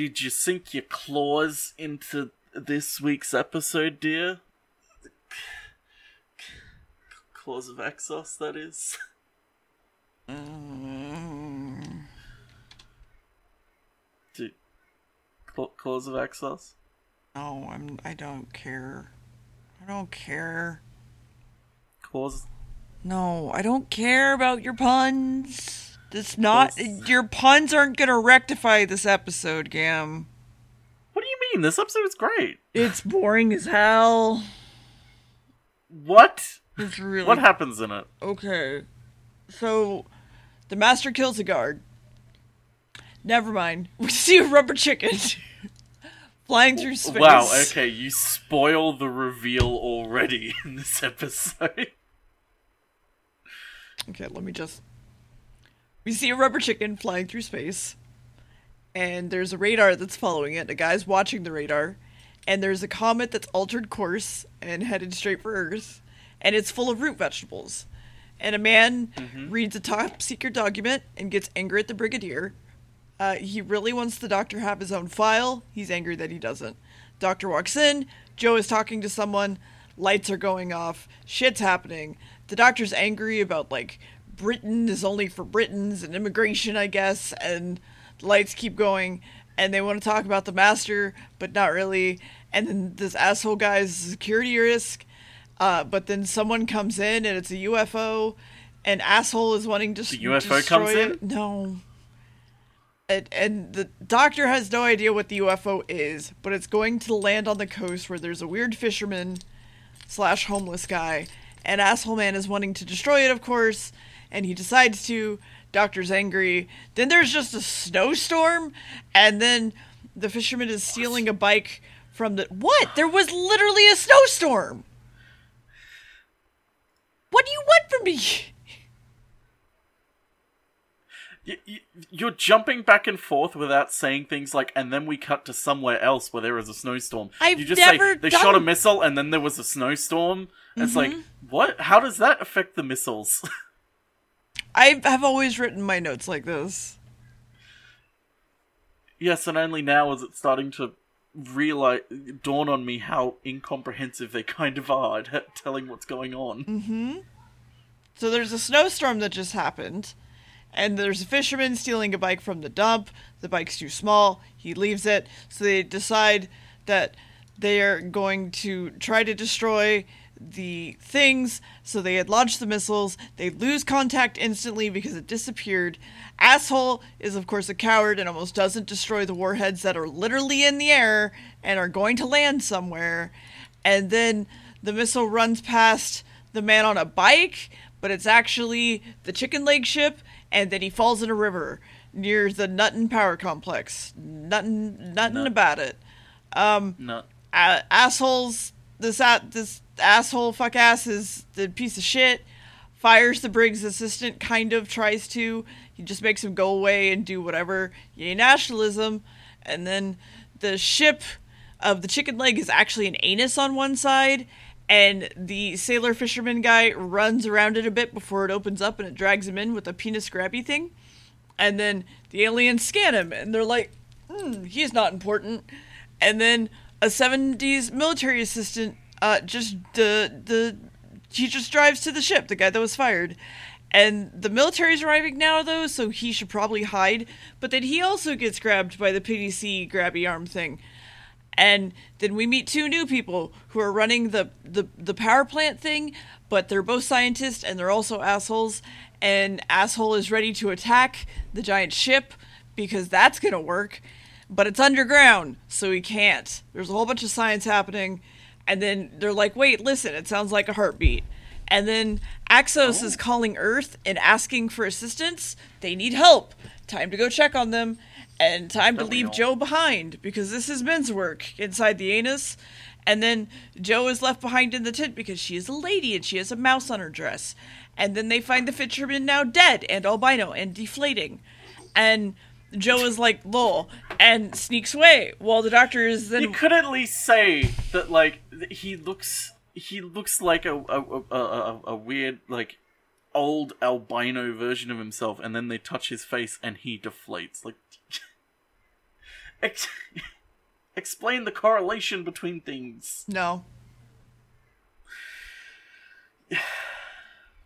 did you sink your claws into this week's episode, dear? Claws of Axos, that is. Mm, Claws of Axos? no, I'm. I don't care. I don't care. Claws. No, I don't care about your puns. It's not. Your puns aren't gonna rectify this episode, Gam. What do you mean? This episode is great. It's boring as hell. What? It's really What happens in it? Okay. So, the master kills a guard. Never mind. We see a rubber chicken flying through space. Wow, okay, you spoil the reveal already in this episode. Okay, let me just. We see a rubber chicken flying through space, and there's a radar that's following it. A guy's watching the radar, and there's a comet that's altered course and headed straight for Earth, and it's full of root vegetables. And a man reads a top secret document and gets angry at the brigadier. Uh, he really wants the doctor to have his own file. He's angry that he doesn't. Doctor walks in. Jo is talking to someone. Lights are going off. Shit's happening. The doctor's angry about like Britain is only for Britons and immigration, I guess. And the lights keep going. And they want to talk about the master, but not really. And then this asshole guy's a security risk. Uh, but then someone comes in and it's a UFO. And asshole is wanting to The UFO comes destroy in? it. No and, and the doctor has no idea what the UFO is, but it's going to land on the coast where there's a weird fisherman slash homeless guy, and asshole man is wanting to destroy it, of course, and he decides to. Doctor's angry. Then there's just a snowstorm, and then the fisherman is stealing a bike from the what? There was literally a snowstorm. What do you want from me? You're jumping back and forth without saying things like, and then we cut to somewhere else where there is a snowstorm. I've you just never say they done- shot a missile and then there was a snowstorm. It's like, Mm-hmm. what? How does that affect the missiles? I have always written my notes like this. yes, and only now is it starting to realize, dawn on me how incomprehensive they kind of are at telling what's going on. Mm. So there's a snowstorm that just happened, and there's a fisherman stealing a bike from the dump. The bike's too small. He leaves it. So they decide that they are going to try to destroy the things. So they had launched the missiles. They lose contact instantly because it disappeared. Asshole is, of course, a coward and almost doesn't destroy the warheads that are literally in the air and are going to land somewhere. And then the missile runs past the man on a bike, but it's actually the chicken leg ship, and then he falls in a river near the Nuton Power Complex. Nothing, nothing Nut. about it. No. Uh, assholes, this this asshole fuck ass is the piece of shit. Fires the Briggs assistant, kind of tries to. He just makes him go away and do whatever. Yay, nationalism. And then the ship of the chicken leg is actually an anus on one side, and the sailor fisherman guy runs around it a bit before it opens up and it drags him in with a penis grabby thing. And then the aliens scan him, and they're like, hmm, he's not important. And then a 70s military assistant uh, just the the he just drives to the ship, the guy that was fired. And the military's arriving now though, so he should probably hide. But then he also gets grabbed by the PDC grabby arm thing. And then we meet two new people who are running the, the, the power plant thing, but they're both scientists and they're also assholes. And asshole is ready to attack the giant ship because that's gonna work. But it's underground, so he can't. There's a whole bunch of science happening. And then they're like, wait, listen, it sounds like a heartbeat. And then Axos is calling Earth and asking for assistance. They need help. Time to go check on them. And time to leave? Jo behind because this is men's work inside the anus. And then Jo is left behind in the tent because she is a lady and she has a mouse on her dress. And then they find the fisherman now dead and albino and deflating. And Jo is like, lol, and sneaks away while the doctor is then. You could at least say that, like, he looks. He looks like a a, a, a, a weird, like, old albino version of himself, and then they touch his face and he deflates. Like, Ex- explain the correlation between things. No.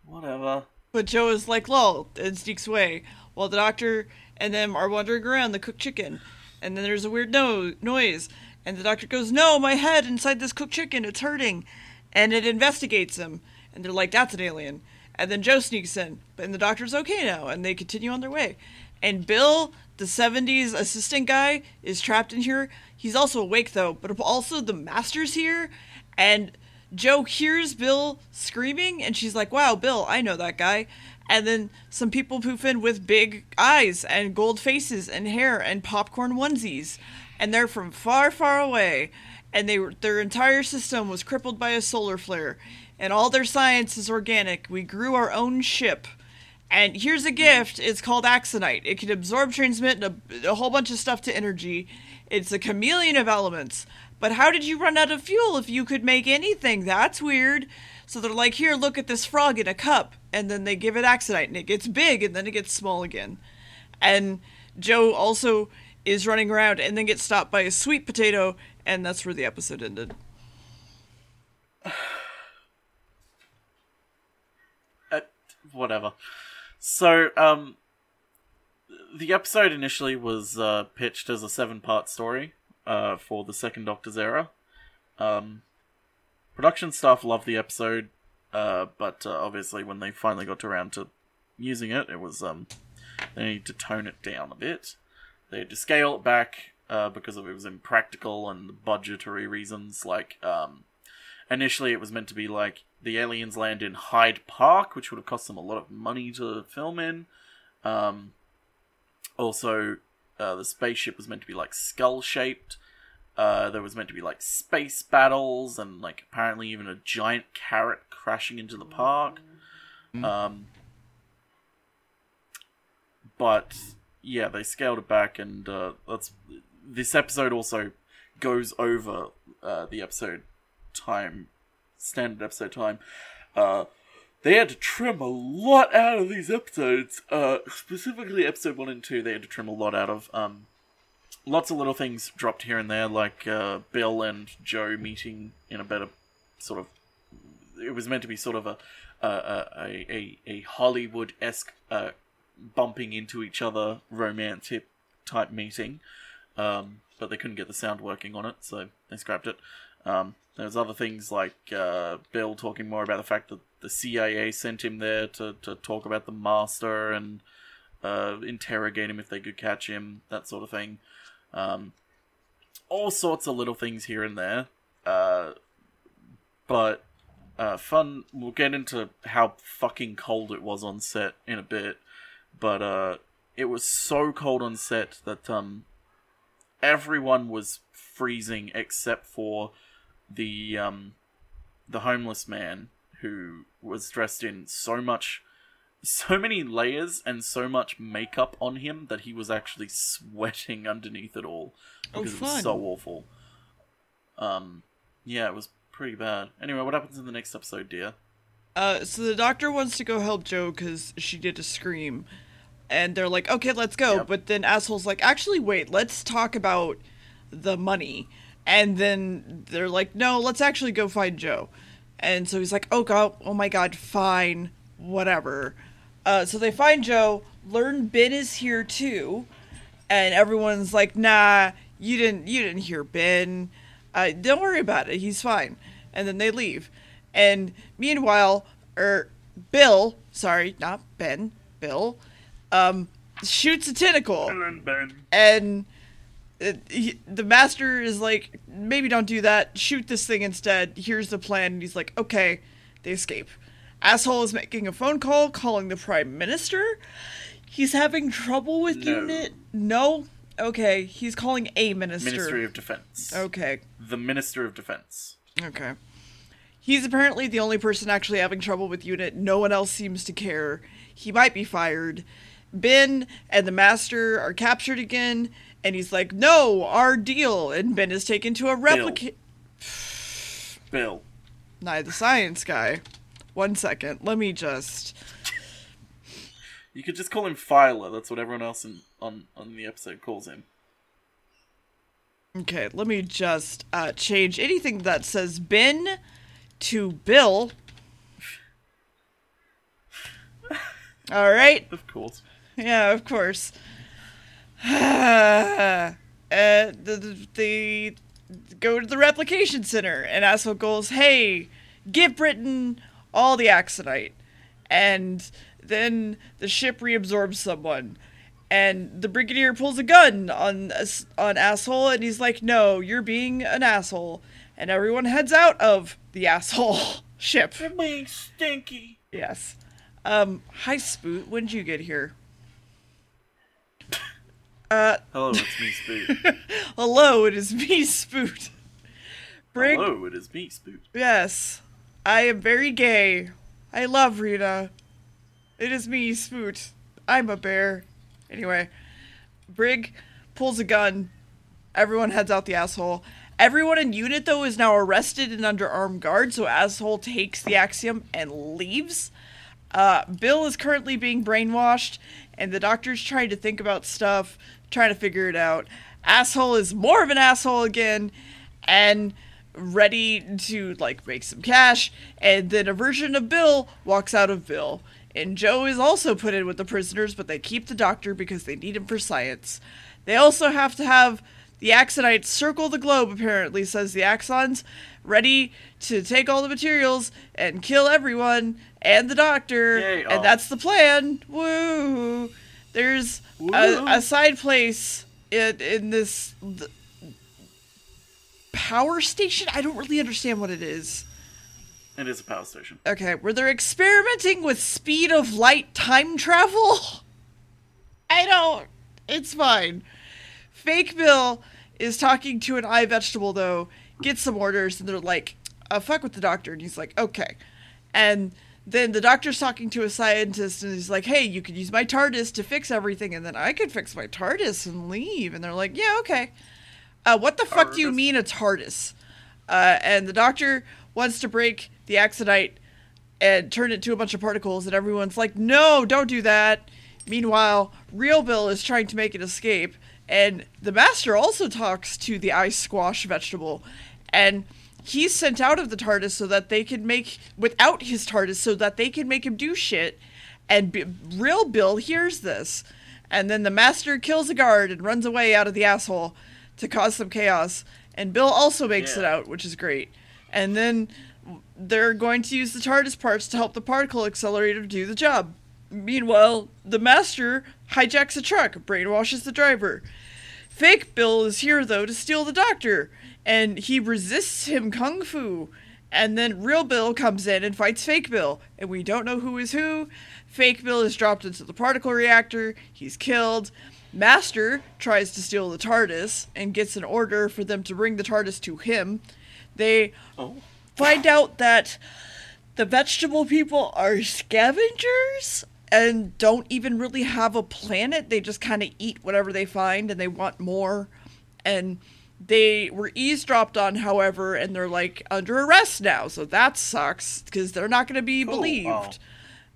Whatever. But Jo is like, lol, and sneaks away, while the doctor and them are wandering around the cooked chicken. And then there's a weird no- noise, and the doctor goes, No, my head inside this cooked chicken, it's hurting. And it investigates him, and they're like, That's an alien. And then Jo sneaks in, and the doctor's okay now, and they continue on their way. And Bill, the 70s assistant guy, is trapped in here. He's also awake, though, but also the master's here, and Jo hears Bill screaming, and she's like, Wow, Bill, I know that guy. And then some people poof in with big eyes and gold faces and hair and popcorn onesies. And they're from far, far away. And they their entire system was crippled by a solar flare. And all their science is organic. We grew our own ship. And here's a gift. It's called Axonite. It can absorb, transmit a, a whole bunch of stuff to energy. It's a chameleon of elements. But how did you run out of fuel if you could make anything? That's weird. So they're like, here, look at this frog in a cup. And then they give it Axonite, and it gets big, and then it gets small again. And Jo also is running around and then gets stopped by a sweet potato, and that's where the episode ended. Uh, whatever. So, um, the episode initially was uh, pitched as a seven-part story uh, for the Second Doctor's era. Um, production staff loved the episode, uh, but uh, obviously when they finally got around to using it, it was um, they needed to tone it down a bit. They had to scale it back uh, because of it was impractical and budgetary reasons. Like um, initially, it was meant to be like the aliens land in Hyde Park, which would have cost them a lot of money to film in. Um, also, uh, the spaceship was meant to be like skull shaped. Uh, there was meant to be like space battles and like apparently even a giant carrot crashing into the park. Um, but yeah, they scaled it back, and uh, that's this episode also goes over uh, the episode time, standard episode time. Uh, they had to trim a lot out of these episodes. Uh, specifically, episode one and two, they had to trim a lot out of. Um, lots of little things dropped here and there, like uh, Bill and Jo meeting in a better sort of. It was meant to be sort of a a a, a, Hollywood esque uh, bumping into each other romantic type meeting, um, but they couldn't get the sound working on it, so they scrapped it. Um, was other things like uh, Bill talking more about the fact that the CIA sent him there to, to talk about the master and uh, interrogate him if they could catch him, that sort of thing. Um, all sorts of little things here and there. Uh, but uh, fun. We'll get into how fucking cold it was on set in a bit. But uh, it was so cold on set that um, everyone was freezing except for the um, the homeless man who was dressed in so much so many layers and so much makeup on him that he was actually sweating underneath it all Oh, because it was so awful. Um, yeah, it was pretty bad. Anyway, what happens in the next episode, dear? Uh, so the doctor wants to go help Jo because she did a scream, and they're like, "Okay, let's go." Yep. But then asshole's like, "Actually, wait, let's talk about the money." And then they're like, "No, let's actually go find Jo." And so he's like, "Oh god, oh my god, fine, whatever." Uh, so they find Jo. Learn Ben is here too, and everyone's like, "Nah, you didn't, you didn't hear Ben. Uh, don't worry about it. He's fine." And then they leave. And meanwhile, er, Bill, sorry, not Ben, Bill, um, shoots a tentacle, and uh, he, the master is like, maybe don't do that. Shoot this thing instead. Here's the plan. And he's like, okay. They escape. Asshole is making a phone call, calling the prime minister. He's having trouble with No. unit. No. Okay, he's calling a minister. Ministry of Defense. Okay. The Minister of Defense. Okay. He's apparently the only person actually having trouble with unit. No one else seems to care. He might be fired. Ben and the master are captured again, and he's like, "No, our deal." And Ben is taken to a replicate. Bill. Nah, the science guy. One second. Let me just. You could just call him Filer. That's what everyone else in, on on the episode calls him. Okay, let me just uh, change anything that says Ben to Bill. All right. Of course. Yeah, of course. uh, the, the, go to the replication center, and Asshole goes, "Hey, give Britain all the axonite," and then the ship reabsorbs someone, and the brigadier pulls a gun on us- on Asshole, and he's like, "No, you're being an asshole," and everyone heads out of the asshole ship. It being stinky. Yes. Um, hi Spoot, when did you get here? Uh, Hello, it's me, Spoot. hello, it is me, Spoot. Brig, Hello, it is me, Spoot. yes, I am very gay. I love Rita. It is me, Spoot. I'm a bear. Anyway, Brig pulls a gun. Everyone heads out the asshole. Everyone in unit though is now arrested and under armed guard, so asshole takes the axiom and leaves. Uh, Bill is currently being brainwashed, and the doctor's trying to think about stuff, trying to figure it out. Asshole is more of an asshole again, and ready to like make some cash. And then a version of Bill walks out of Bill. And Jo is also put in with the prisoners, but they keep the doctor because they need him for science. They also have to have the Axonites circle the globe, apparently, says the Axons, ready to take all the materials and kill everyone and the doctor. Yay, and oh. that's the plan. Woo! There's a, a side place in, in this th- power station. I don't really understand what it is. It is a power station. Okay, where they're experimenting with speed of light time travel. I don't. It's fine. Fake Bill is talking to an eye vegetable though, gets some orders, and they're like, uh, "Fuck with the doctor," and he's like, "Okay," and then the doctor's talking to a scientist, and he's like, "Hey, you could use my TARDIS to fix everything, and then I could fix my TARDIS and leave." And they're like, "Yeah, okay." Uh, what the fuck do you mean a TARDIS? Uh, and the doctor wants to break the axonite and turn it to a bunch of particles, and everyone's like, no, don't do that. Meanwhile, Real Bill is trying to make an escape, and the master also talks to the ice squash vegetable, and he's sent out of the TARDIS so that they can make, without his TARDIS, so that they can make him do shit. And B- Real Bill hears this, and then the master kills a guard and runs away out of the asshole to cause some chaos. And Bill also makes Yeah. it out, which is great. And then they're going to use the TARDIS parts to help the particle accelerator do the job. Meanwhile, the master hijacks a truck, brainwashes the driver. Fake Bill is here though to steal the doctor, and he resists him kung fu. And then real Bill comes in and fights fake Bill, and we don't know who is who. Fake Bill is dropped into the particle reactor, he's killed. Master tries to steal the TARDIS and gets an order for them to bring the TARDIS to him. They Oh. find out that the vegetable people are scavengers and don't even really have a planet. They just kind of eat whatever they find and they want more. And they were eavesdropped on, however, and they're like under arrest now. So that sucks because they're not going to be Cool. believed. Oh.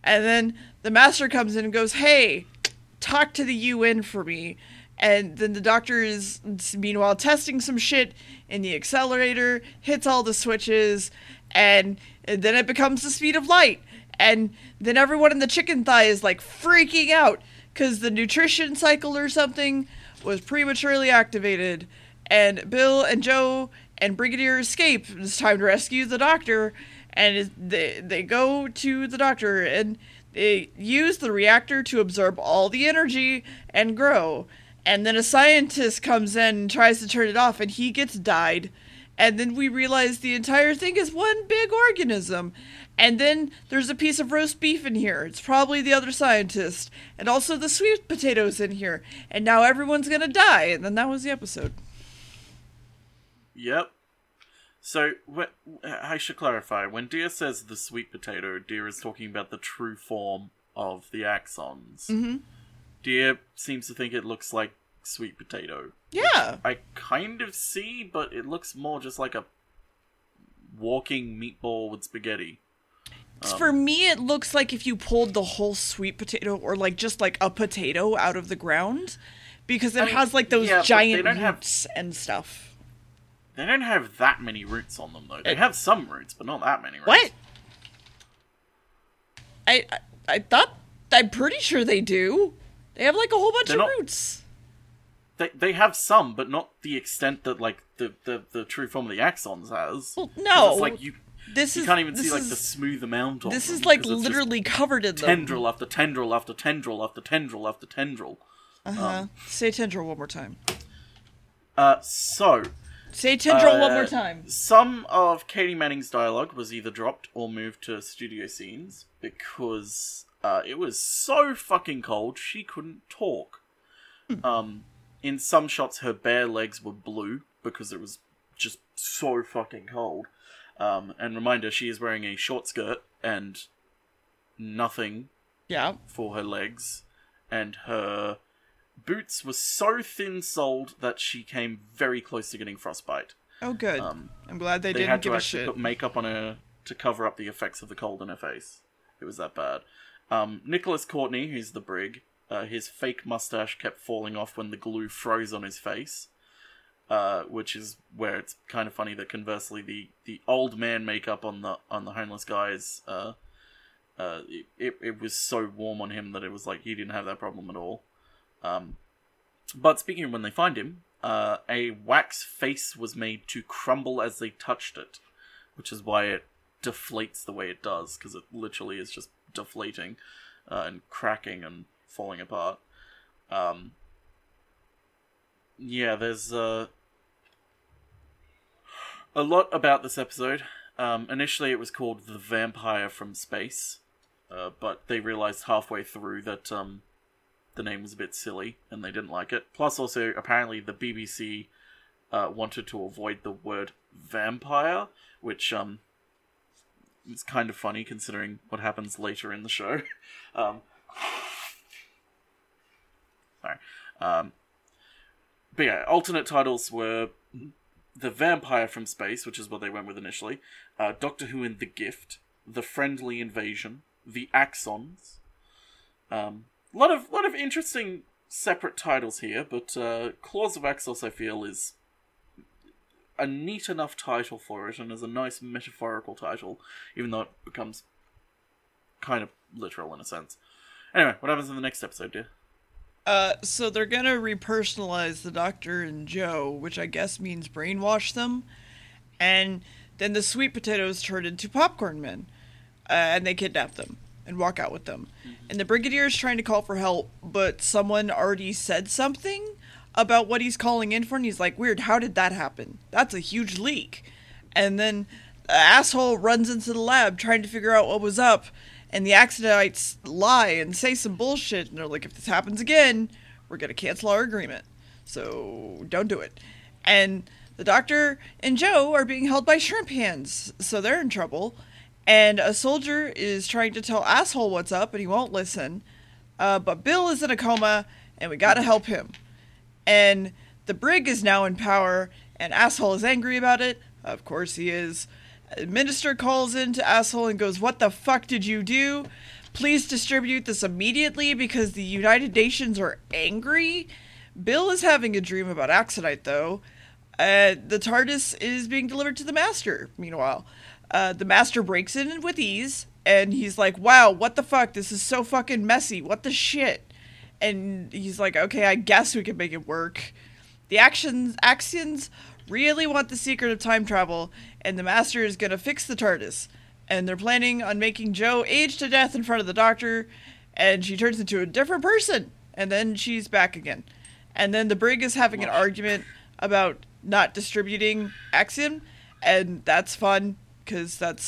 And then the master comes in and goes, Hey, talk to the UN for me. And then the doctor is, meanwhile, testing some shit in the accelerator, hits all the switches, and, then it becomes the speed of light. And then everyone in the chicken thigh is like freaking out because the nutrition cycle or something was prematurely activated. And Bill and Jo and Brigadier escape. It's time to rescue the doctor. And they, they go to the doctor and they use the reactor to absorb all the energy and grow. And then a scientist comes in and tries to turn it off, and he gets died. And then we realize the entire thing is one big organism. And then there's a piece of roast beef in here. It's probably the other scientist. And also the sweet potatoes in here. And now everyone's gonna die. And then that was the episode. Yep. So, I should clarify. When Deer says the sweet potato, Deer is talking about the true form of the axons. Mm-hmm. Deer seems to think it looks like sweet potato. Yeah. I kind of see, but it looks more just like a walking meatball with spaghetti. For me, it looks like if you pulled the whole sweet potato, or like just like a potato out of the ground, because it I mean, has like those yeah, giant don't have- roots and stuff. They don't have that many roots on them though. They It- have some roots, but not that many roots. What? I, I I thought I'm pretty sure they do. They have like a whole bunch They're of not- roots. They they have some, but not the extent that like the the, the true form of the axons has. Well, no. like you This you is can't even see like is, the smooth amount of. This them, is like literally covered in them. tendril after tendril after tendril after tendril after tendril. Uh-huh. Say tendril one more time. Uh, so Say tendril one Uh, more time. Some of Katie Manning's dialogue was either dropped or moved to studio scenes because uh, it was so fucking cold she couldn't talk. Um, in some shots, her bare legs were blue because it was just so fucking cold. Um, and reminder, she is wearing a short skirt and nothing Yeah. for her legs, and her boots were so thin-soled that she came very close to getting frostbite. Oh, good. Um, I'm glad they, they didn't had give to a actually shit. put makeup on her to cover up the effects of the cold in her face. It was that bad. Um, Nicholas Courtney, who's the brig, uh, his fake mustache kept falling off when the glue froze on his face. Uh, which is where it's kind of funny that conversely the, the old man makeup on the on the homeless guys uh, uh, it, it, it was so warm on him that it was like he didn't have that problem at all. Um, but speaking of when they find him, uh, a wax face was made to crumble as they touched it, which is why it deflates the way it does, because it literally is just deflating uh, and cracking and falling apart. Um, yeah, there's uh, a lot about this episode. Um, initially, it was called The Vampire from Space, uh, but they realized halfway through that um, the name was a bit silly and they didn't like it. Plus, also, apparently, the BBC uh, wanted to avoid the word vampire, which um, is kind of funny considering what happens later in the show. um, sorry. Um, but yeah, alternate titles were The Vampire from Space, which is what they went with initially, uh, Doctor Who and the Gift, The Friendly Invasion, The Axons. Um, a lot of lot of interesting separate titles here, but uh, Claws of Axos, I feel, is a neat enough title for it, and is a nice metaphorical title, even though it becomes kind of literal in a sense. Anyway, what happens in the next episode, dear? Uh, so they're gonna repersonalize the Doctor and Jo, which I guess means brainwash them, and then the sweet potatoes turn into popcorn men, uh, and they kidnap them and walk out with them. And the Brigadier is trying to call for help, but someone already said something about what he's calling in for, and he's like, "Weird, how did that happen? That's a huge leak." And then the asshole runs into the lab trying to figure out what was up, and the accidentites lie and say some bullshit, and they're like, "If this happens again, we're gonna cancel our agreement. So don't do it." And the doctor and Jo are being held by shrimp hands, so they're in trouble. And a soldier is trying to tell asshole what's up, and he won't listen. Uh, but Bill is in a coma, and we gotta help him. And the brig is now in power and asshole is angry about it. Of course he is. Minister calls in to asshole and goes what the fuck did you do? Please distribute this immediately because the united nations are angry? Bill is having a dream about Axonite, though. Uh, the tardis is being delivered to the master meanwhile uh, the master breaks in with ease and he's like wow what the fuck this is so fucking messy what the shit and he's like, okay, I guess we can make it work. The actions Axons really want the secret of time travel, and the Master is gonna fix the TARDIS. And they're planning on making Jo age to death in front of the Doctor, and she turns into a different person, and then she's back again. And then the brig is having an argument about not distributing Axiom, and that's fun because that's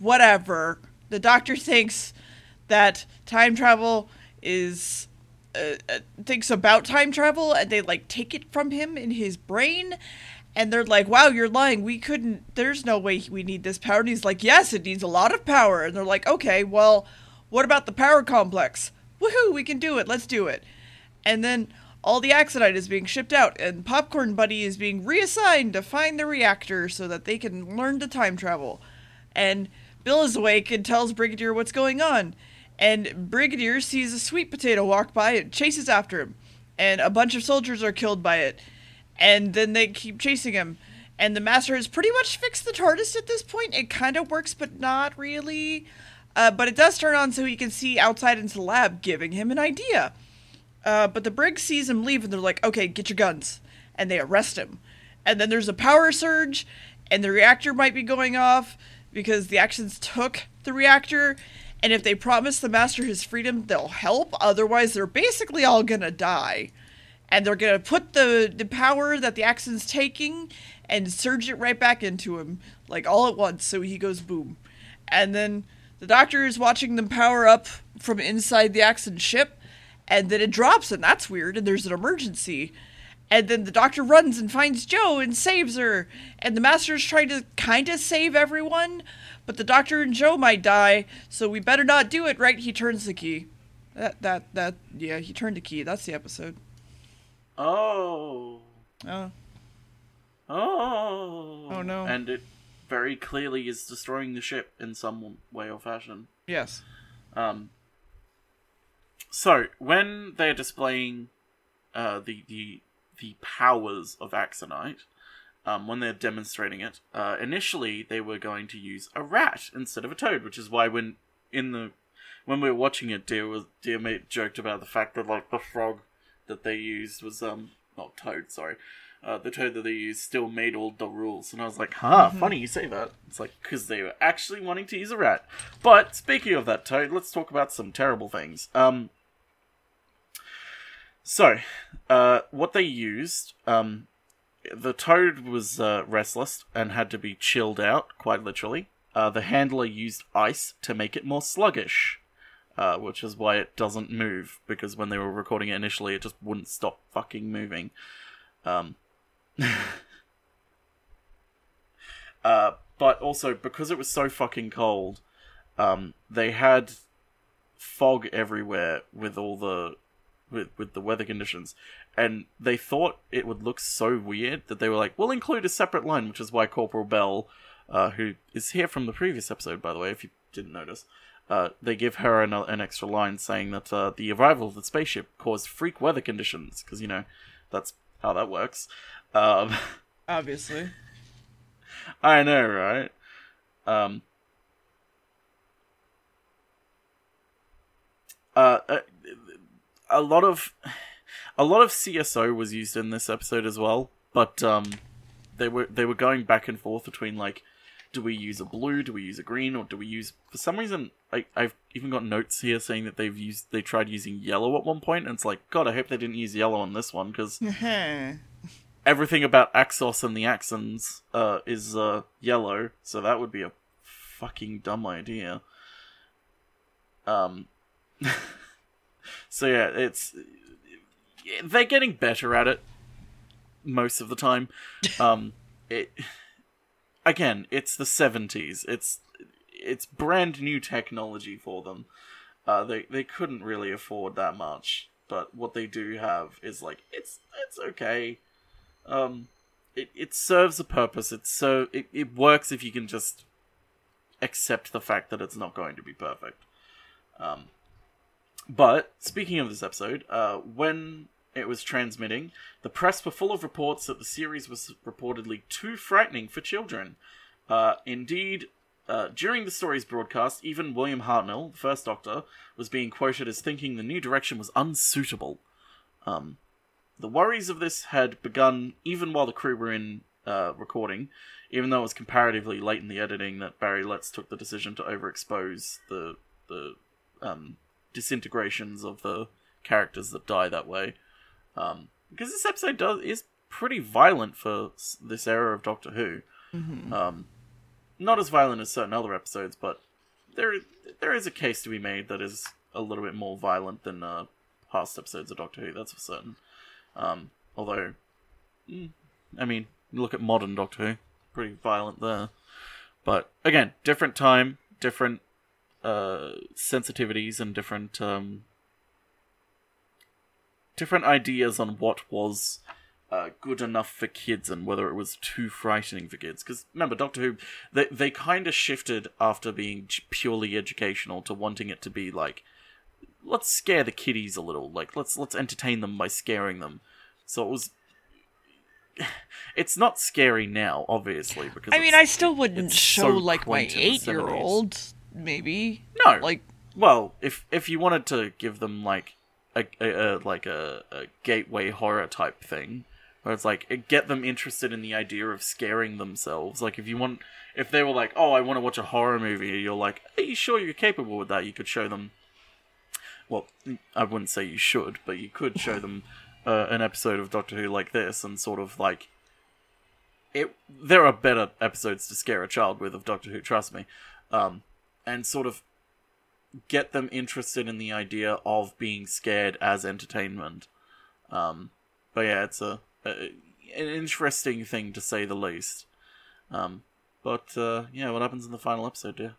whatever. The Doctor thinks that time travel is uh, uh, thinks about time travel and they like take it from him in his brain and they're like wow you're lying. We couldn't there's no way we need this power. And he's like yes it needs a lot of power. And they're like okay well what about the power complex? Woohoo we can do it. Let's do it. And then all the Axonite is being shipped out and popcorn buddy is being reassigned to find the reactor so that they can learn to time travel and bill is awake and tells brigadier what's going on and Brigadier sees a sweet potato walk by and chases after him. and a bunch of soldiers are killed by it, and then they keep chasing him. And the master has pretty much fixed the TARDIS at this point. It kind of works, but not really. Uh, but it does turn on so he can see outside into the lab, giving him an idea. Uh, but the brig sees him leave, and they're like, "Okay, get your guns," and they arrest him. And then there's a power surge, and the reactor might be going off because the actions took the reactor. And if they promise the master his freedom, they'll help. Otherwise, they're basically all gonna die. And they're gonna put the the power that the action's taking and surge it right back into him, like all at once, so he goes boom. And then the doctor is watching them power up from inside the Axon ship, and then it drops, and that's weird, and there's an emergency. And then the doctor runs and finds Jo and saves her. And the master's trying to kind of save everyone, but the doctor and Jo might die, so we better not do it, right? He turns the key. That, that, that, yeah, he turned the key. That's the episode. Oh. Oh. Oh. Oh, no. And it very clearly is destroying the ship in some way or fashion. Yes. Um. So when they're displaying uh, the the the powers of Axonite, um, when they're demonstrating it, uh, initially they were going to use a rat instead of a toad, which is why when in the when we were watching it, dear was dear mate joked about the fact that like the frog that they used was um not toad, sorry. Uh, the toad that they used still made all the rules, and I was like, "Huh, funny you say that." It's like because they were actually wanting to use a rat. But speaking of that toad, let's talk about some terrible things. Um, so, uh, what they used, um, the toad was uh, restless and had to be chilled out, quite literally. Uh, the handler used ice to make it more sluggish, uh, which is why it doesn't move, because when they were recording it initially, it just wouldn't stop fucking moving. Um, uh, but also, because it was so fucking cold, um, they had fog everywhere with all the with with the weather conditions, and they thought it would look so weird that they were like, "We'll include a separate line," which is why Corporal Bell, uh, who is here from the previous episode, by the way, if you didn't notice, uh, they give her an, an extra line saying that uh, the arrival of the spaceship caused freak weather conditions because you know that's how that works. Um, Obviously. I know, right? Um, uh, a, lot of a lot of CSO was used in this episode as well, but um, they were they were going back and forth between like, do we use a blue, do we use a green, or do we use? For some reason, I, I've even got notes here saying that they've used they tried using yellow at one point, and it's like, God, I hope they didn't use yellow on this one because everything about Axos and the Axons uh, is uh, yellow, so that would be a fucking dumb idea. Um, so yeah, it's they're getting better at it most of the time. Um, it again, it's the seventies. It's it's brand new technology for them. Uh, they they couldn't really afford that much, but what they do have is like it's it's okay. Um, it it serves a purpose. It's so it, it works if you can just accept the fact that it's not going to be perfect. Um, but speaking of this episode, uh, when it was transmitting, the press were full of reports that the series was reportedly too frightening for children. Uh, indeed, uh, during the story's broadcast, even William Hartnell, the first Doctor, was being quoted as thinking the new direction was unsuitable. Um, the worries of this had begun even while the crew were in uh, recording, even though it was comparatively late in the editing that Barry Letts took the decision to overexpose the the um, disintegrations of the characters that die that way. Um, because this episode does is pretty violent for s- this era of Doctor Who. Um, not as violent as certain other episodes, but there there is a case to be made that is a little bit more violent than uh, past episodes of Doctor Who. That's for certain. Um, although, mm, I mean, look at modern Doctor Who, pretty violent there. But again, different time, different uh, sensitivities, and different um, different ideas on what was uh, good enough for kids and whether it was too frightening for kids. Because remember, Doctor Who, they they kind of shifted after being purely educational to wanting it to be like let's scare the kiddies a little. Like let's let's entertain them by scaring them. So it was. It's not scary now, obviously, because I mean, I still wouldn't show so like my quaint in the eight year old, maybe. No. Like, Well, if if you wanted to give them like a, a, a like a, a gateway horror type thing, where it's like get them interested in the idea of scaring themselves. Like if you want, if they were like, oh, I want to watch a horror movie, you're like, are you sure you're capable with that? You could show them. Well, I wouldn't say you should, but you could show them uh, an episode of Doctor Who like this, and sort of like. It, there are better episodes to scare a child with of Doctor Who, trust me. Um, and sort of get them interested in the idea of being scared as entertainment. Um, but yeah, it's a, a an interesting thing to say the least. Um, but uh, yeah, what happens in the final episode, dear?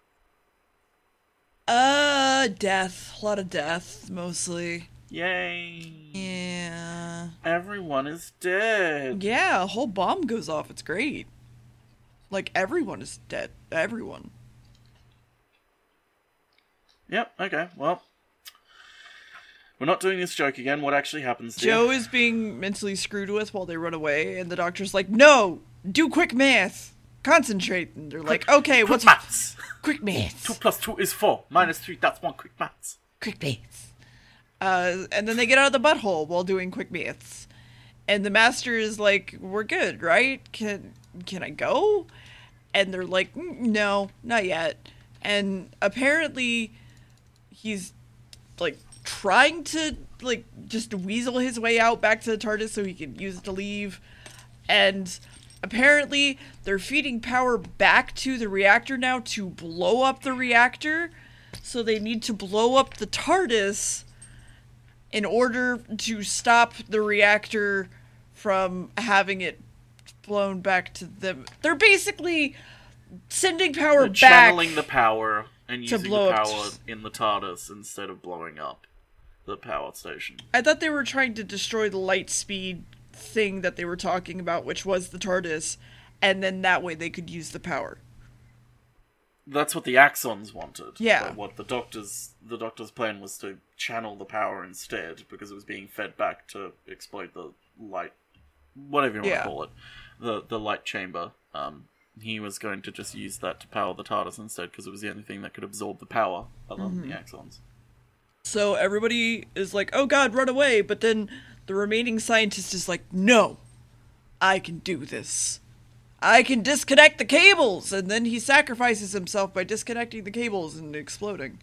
uh, death. A lot of death, mostly. Yay! Yeah. Everyone is dead. Yeah, a whole bomb goes off. It's great. Like, everyone is dead. Everyone. Yep. Okay. Well, we're not doing this joke again. What actually happens? Dear? Jo is being mentally screwed with while they run away, and the doctor's like, no! Do quick math! Concentrate! And they're like, okay, Quick what's maths. quick maths. Two plus two is four. Minus three. That's one. Quick maths. Quick maths. Uh, and then they get out of the butthole while doing quick maths. And the master is like, we're good, right? Can, can I go? And they're like, "Mm, no, not yet. And apparently, he's like trying to like just weasel his way out back to the TARDIS so he can use it to leave. And apparently, they're feeding power back to the reactor now to blow up the reactor. So they need to blow up the TARDIS in order to stop the reactor from having it blown back to them. They're basically sending power They're back. channeling the power and to using blow the up- power in the TARDIS instead of blowing up the power station. I thought they were trying to destroy the light speed thing that they were talking about, which was the TARDIS, and then that way they could use the power. That's what the Axons wanted. Yeah. What the Doctor's the Doctor's plan was to channel the power instead because it was being fed back to explode the light, whatever you want Yeah. to call it, the the light chamber. Um, he was going to just use that to power the TARDIS instead because it was the only thing that could absorb the power other than Mm-hmm. the Axons. So everybody is like, oh god, run away. But then the remaining scientist is like, no, I can do this. I can disconnect the cables. And then he sacrifices himself by disconnecting the cables and exploding.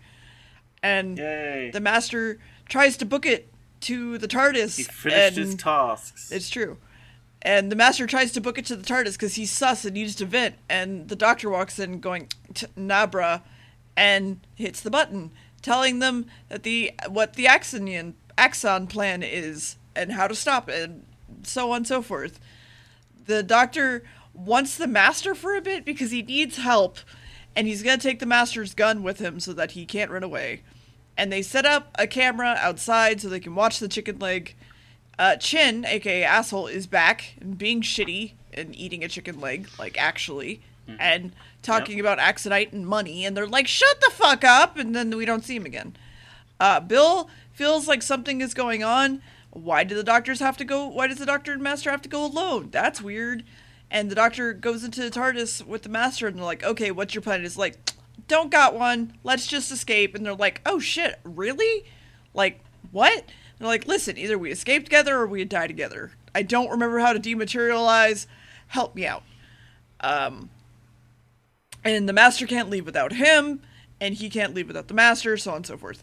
And Yay! the master tries to book it to the TARDIS. he finished his tasks. It's true. And the master tries to book it to the TARDIS because he's sus and needs to vent. And the doctor walks in going, "T- Nabra, and hits the button, telling them that the what the Axonian Axon plan is and how to stop it, and so on and so forth. The doctor wants the master for a bit because he needs help, and he's gonna take the master's gun with him so that he can't run away. And they set up a camera outside so they can watch the chicken leg. Uh, Chinn, aka asshole, is back and being shitty and eating a chicken leg, like actually, and talking about Axonite and money. And they're like, "Shut the fuck up!" And then we don't see him again. Uh, Bill feels like something is going on. Why do the doctors have to go? Why does the doctor and master have to go alone? That's weird. And the doctor goes into the TARDIS with the master, and they're like, "Okay, what's your plan?" And It's like, "Don't got one. Let's just escape." And they're like, "Oh shit, really? Like what?" They're like, "Listen, either we escape together or we die together. I don't remember how to dematerialize. Help me out." Um, and the master can't leave without him, and he can't leave without the master, so on and so forth.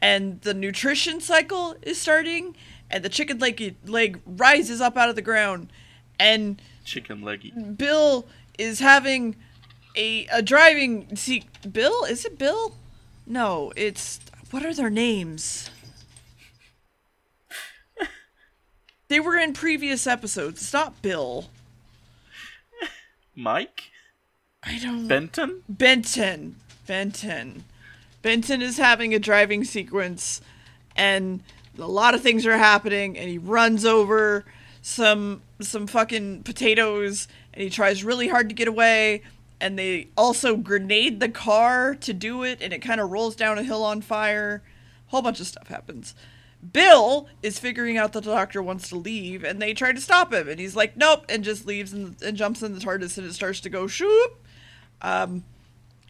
And the nutrition cycle is starting, and the chicken leg leg rises up out of the ground, and Chicken leggy. Bill is having a a driving see Bill is it Bill? No, it's what are their names? They were in previous episodes. It's not Bill. Mike? I don't Benton? Benton. Benton. Benton is having a driving sequence and a lot of things are happening and he runs over some some fucking potatoes and he tries really hard to get away and they also grenade the car to do it and it kind of rolls down a hill on fire. Whole bunch of stuff happens. Bill is figuring out that the doctor wants to leave, and they try to stop him, and he's like, "Nope," and just leaves and, and jumps in the TARDIS, and it starts to go shoop. Um,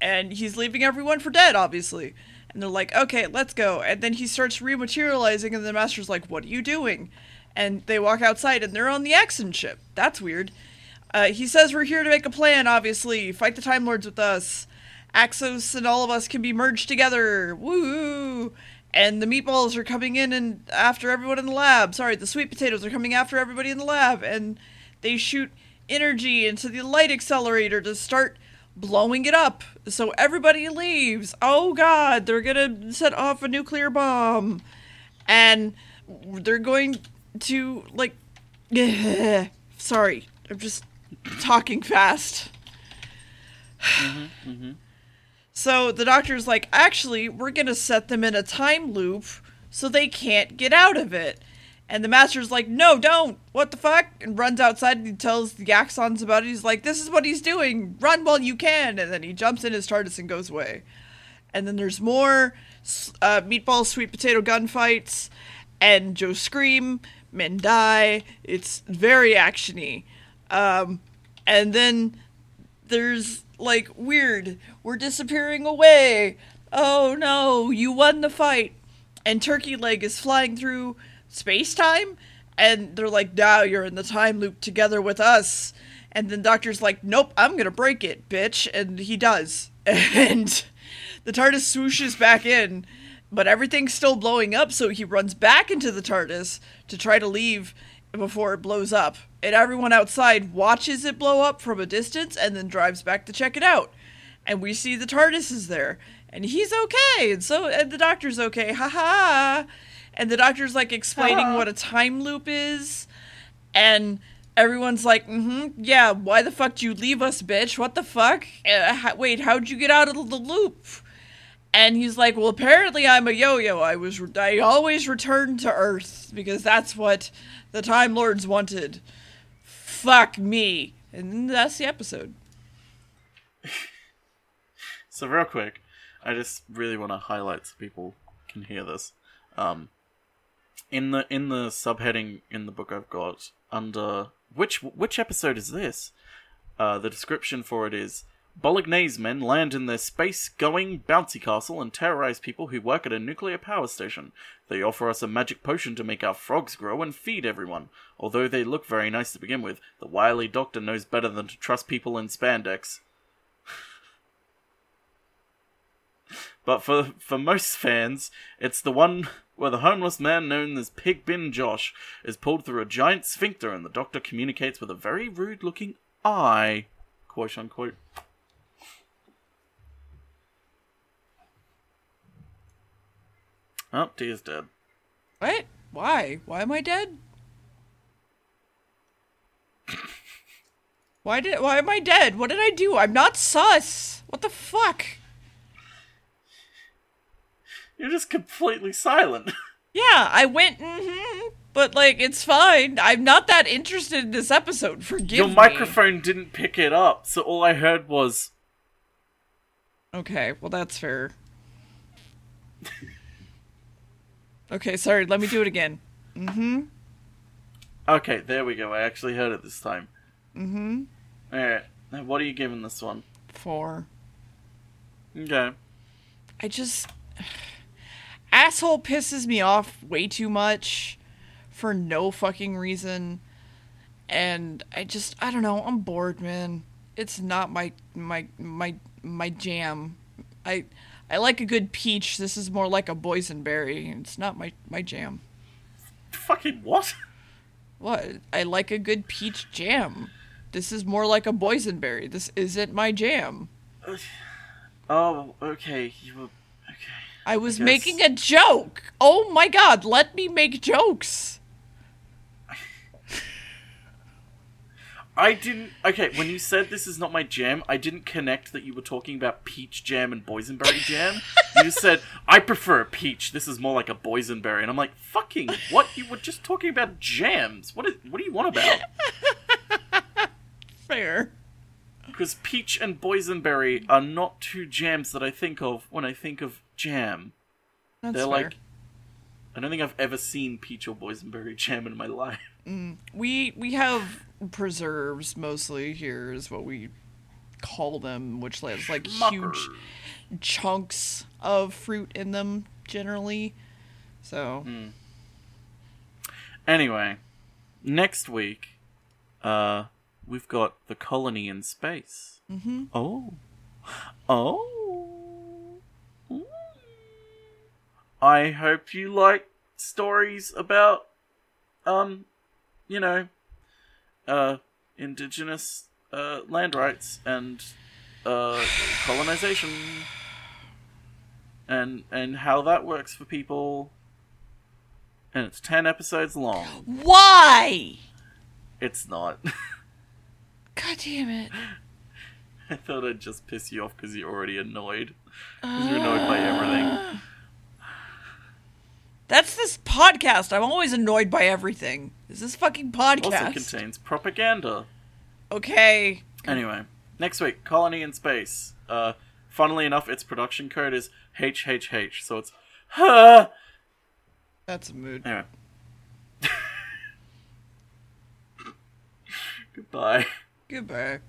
and he's leaving everyone for dead, obviously. And they're like, "Okay, let's go." And then he starts rematerializing, and the Master's like, "What are you doing?" And they walk outside, and they're on the Axon ship. That's weird. Uh, he says we're here to make a plan, obviously. Fight the Time Lords with us. Axos and all of us can be merged together. Woo! And the meatballs are coming in and after everyone in the lab. Sorry, the sweet potatoes are coming after everybody in the lab. And they shoot energy into the light accelerator to start blowing it up. So everybody leaves. Oh god, they're gonna set off a nuclear bomb. And they're going to, like. Sorry, I'm just talking fast. Mm-hmm, mm-hmm. So the doctor's like, actually, we're gonna set them in a time loop so they can't get out of it. And the master's like, no, don't. What the fuck? And runs outside and he tells the Axons about it. He's like, this is what he's doing. Run while you can. And then he jumps in his TARDIS and goes away. And then there's more uh, meatball, sweet potato gunfights, and Jo scream, men die. It's very actiony. Um, and then there's like weird. We're disappearing away. Oh no you won the fight. And turkey leg is flying through space-time and they're like now you're in the time loop together with us. And then doctor's like nope i'm gonna break it bitch. And he does. And the tardis swooshes back in but everything's still blowing up so he runs back into the tardis to try to leave before it blows up and everyone outside watches it blow up from a distance and then drives back to check it out. And we see the TARDIS is there, and he's okay, and so and the doctor's okay, ha ha. And the doctor's like explaining what a time loop is, and everyone's like, mm-hmm, yeah, why the fuck did you leave us, bitch? What the fuck? Uh, ha- wait, how'd you get out of the loop? And he's like, well, apparently I'm a yo-yo. I was, I always return to Earth because that's what the Time Lords wanted fuck me. And that's the episode. So real quick, I just really want to highlight so people can hear this. Um, in the in the subheading in the book I've got under which which episode is this? Uh, the description for it is Bolognese men land in their space-going bouncy castle and terrorize people who work at a nuclear power station. They offer us a magic potion to make our frogs grow and feed everyone. Although they look very nice to begin with, the wily doctor knows better than to trust people in spandex. but for for most fans, it's the one where the homeless man known as Pig Bin Josh is pulled through a giant sphincter and the doctor communicates with a very rude looking eye. Quote unquote. Oh, Tia's dead. What? Why? Why am I dead? why did? Why am I dead? What did I do? I'm not sus. What the fuck? You're just completely silent. Yeah, I went. Mm-hmm, but like, it's fine. I'm not that interested in this episode. Forgive Your me. Your microphone didn't pick it up, so all I heard was Okay, well that's fair. okay, sorry. Let me do it again. Mm-hmm. Okay, there we go. I actually heard it this time. Mm-hmm. Alright. Now, what are you giving this one? Four. Okay. I just asshole pisses me off way too much for no fucking reason. And I just I don't know, I'm bored, man. It's not my my my my jam. I I like a good peach. This is more like a boysenberry. It's not my my jam. Fucking what? What? I like a good peach jam. This is more like a boysenberry. This isn't my jam. Oh, okay. You were. Okay. I was guess- making a joke. Oh my god, let me make jokes. I didn't. Okay, when you said this is not my jam, I didn't connect that you were talking about peach jam and boysenberry jam. you said, I prefer a peach. This is more like a boysenberry. And I'm like, fucking, what? You were just talking about jams. What, is, what do you want about? Fair. Because peach and boysenberry are not two jams that I think of when I think of jam. That's They're fair. like I don't think I've ever seen peach or boysenberry jam in my life. Mm, we we have preserves mostly here is what we call them, which has like huge chunks of fruit in them generally. So Anyway, next week, uh, we've got the colony in space. Mm-hmm. Oh, oh. Ooh. I hope you like stories about, um, you know, uh, indigenous uh land rights and uh colonization and and how that works for people and it's 10 episodes long. why? It's not. God damn it! I thought I'd just piss you off because you're already annoyed. Because you're annoyed by everything. That's this podcast. I'm always annoyed by everything. Is this fucking podcast? Also contains propaganda. okay. Anyway, next week, Colony in Space. Uh, funnily enough, its production code is HHH, so it's huh. That's a mood. Anyway. Goodbye. Goodbye.